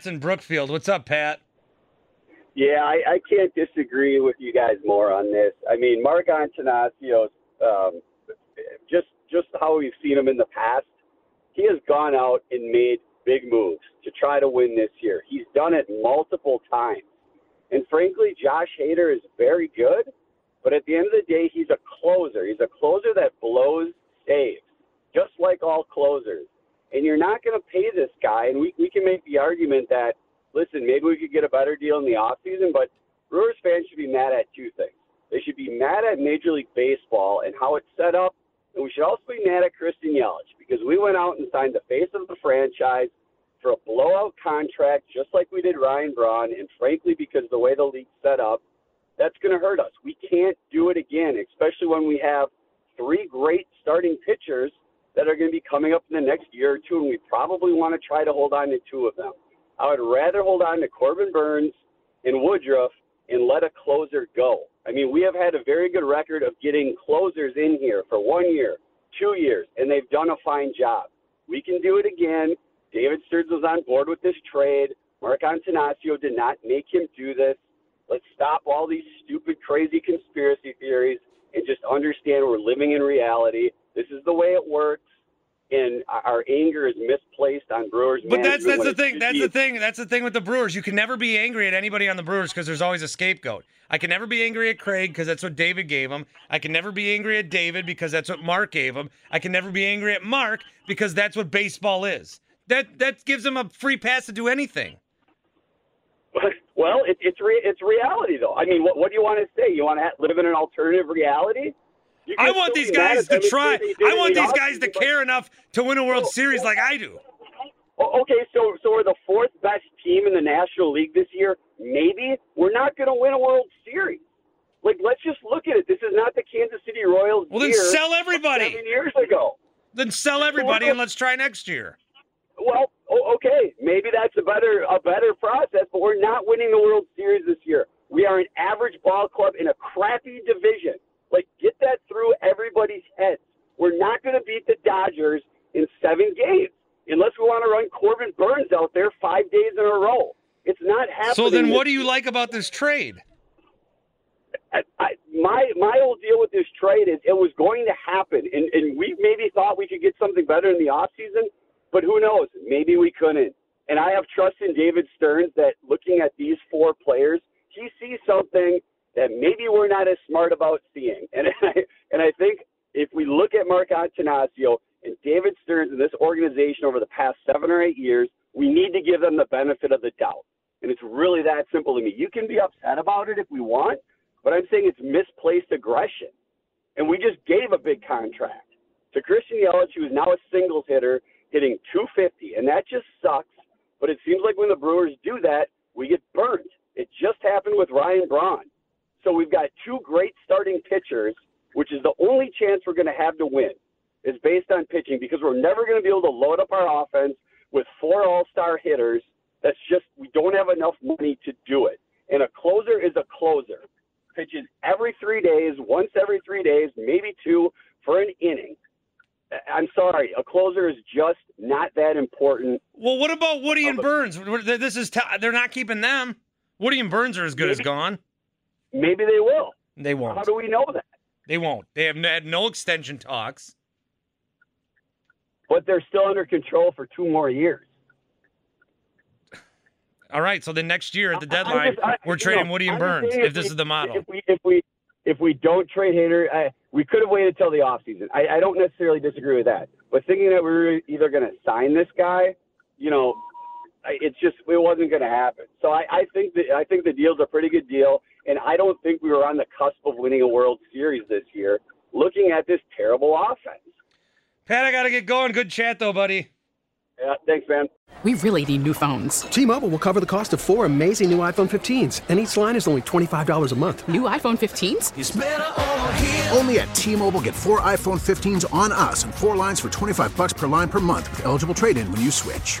Pat's in Brookfield. What's up, Pat? Yeah, I, I can't disagree with you guys more on this. I mean, Mark Attanasio, um, just just how we've seen him in the past, he has gone out and made big moves to try to win this year. He's done it multiple times. And frankly, Josh Hader is very good, but at the end of the day, he's a closer. He's a closer that blows saves, just like all closers. And you're not going to pay this guy. And we, we can make the argument that, listen, maybe we could get a better deal in the offseason, but Brewers fans should be mad at two things. They should be mad at Major League Baseball and how it's set up and we should also be mad at Christian Yelich because we went out and signed the face of the franchise for a blowout contract, just like we did Ryan Braun. And frankly, because the way the league's set up, that's going to hurt us. We can't do it again, especially when we have three great starting pitchers that are going to be coming up in the next year or two, and we probably want to try to hold on to two of them. I would rather hold on to Corbin Burnes and Woodruff and let a closer go. I mean, we have had a very good record of getting closers in here for one year, two years, and they've done a fine job. We can do it again. David Stearns was on board with this trade. Mark Attanasio did not make him do this. Let's stop all these stupid, crazy conspiracy theories and just understand we're living in reality. The way it works and our anger is misplaced on Brewers. But that's that's the thing. That's the thing. That's the thing with the Brewers. You can never be angry at anybody on the Brewers because there's always a scapegoat. I can never be angry at Craig because that's what David gave him. I can never be angry at David because that's what Mark gave him. I can never be angry at Mark because that's what baseball is. That that gives him a free pass to do anything. Well, it, it's re, it's reality though. I mean, what what do you want to say? You want to live in an alternative reality? I want these guys to try. I want these guys to care enough to win a World Series like I do. Okay, so so we're the fourth best team in the National League this year. Maybe we're not going to win a World Series. Like, let's just look at it. This is not the Kansas City Royals. Well, then sell everybody. Seven years ago. Then sell everybody and let's try next year. Well, okay, maybe that's a better a better process, but we're not winning the World Series this year. We are an average ball club in a crappy division. Like, get that through everybody's heads. We're not going to beat the Dodgers in seven games unless we want to run Corbin Burnes out there five days in a row. It's not happening. So then, what do you like about this trade? I, I, my my whole deal with this trade is it was going to happen, and and we maybe thought we could get something better in the off season, but who knows? Maybe we couldn't. And I have trust in David Stearns that looking at these four players, he sees something that maybe we're not as smart about seeing. And I, and I think if we look at Mark Attanasio and David Stearns and this organization over the past seven or eight years, we need to give them the benefit of the doubt. And it's really that simple to me. You can be upset about it if we want, but I'm saying it's misplaced aggression. And we just gave a big contract to Christian Yelich, who is now a singles hitter, hitting 250. And that just sucks. But it seems like when the Brewers do that, we get burned. It just happened with Ryan Braun. So we've got two great starting pitchers, which is the only chance we're going to have to win, is based on pitching because we're never going to be able to load up our offense with four all star hitters. That's just, we don't have enough money to do it. And a closer is a closer. Pitches every three days, once every three days, maybe two for an inning. I'm sorry, a closer is just not that important. Well, what about Woody and Burnes? This is t- they're not keeping them. Woody and Burnes are as good maybe, as gone. Maybe they will. They won't. How do we know that? They won't. They have had no extension talks. But they're still under control for two more years. All right. So the next year at the deadline, just, I, we're trading know, Woody and Burnes If, if this we, is the model. If we if we if we don't trade Hader, I, we could have waited till the offseason. I, I don't necessarily disagree with that. But thinking that we were either going to sign this guy, you know, it's just it wasn't going to happen. So I, I think that I think the deal's a pretty good deal. And I don't think we were on the cusp of winning a World Series this year looking at this terrible offense. Pat, I got to get going. Good chat, though, buddy. Yeah, thanks, man. We really need new phones. T-Mobile will cover the cost of four amazing new iPhone 15s, and each line is only $25 a month. New iPhone 15s? Only at T-Mobile get four iPhone 15s on us and four lines for 25 bucks per line per month with eligible trade-in when you switch.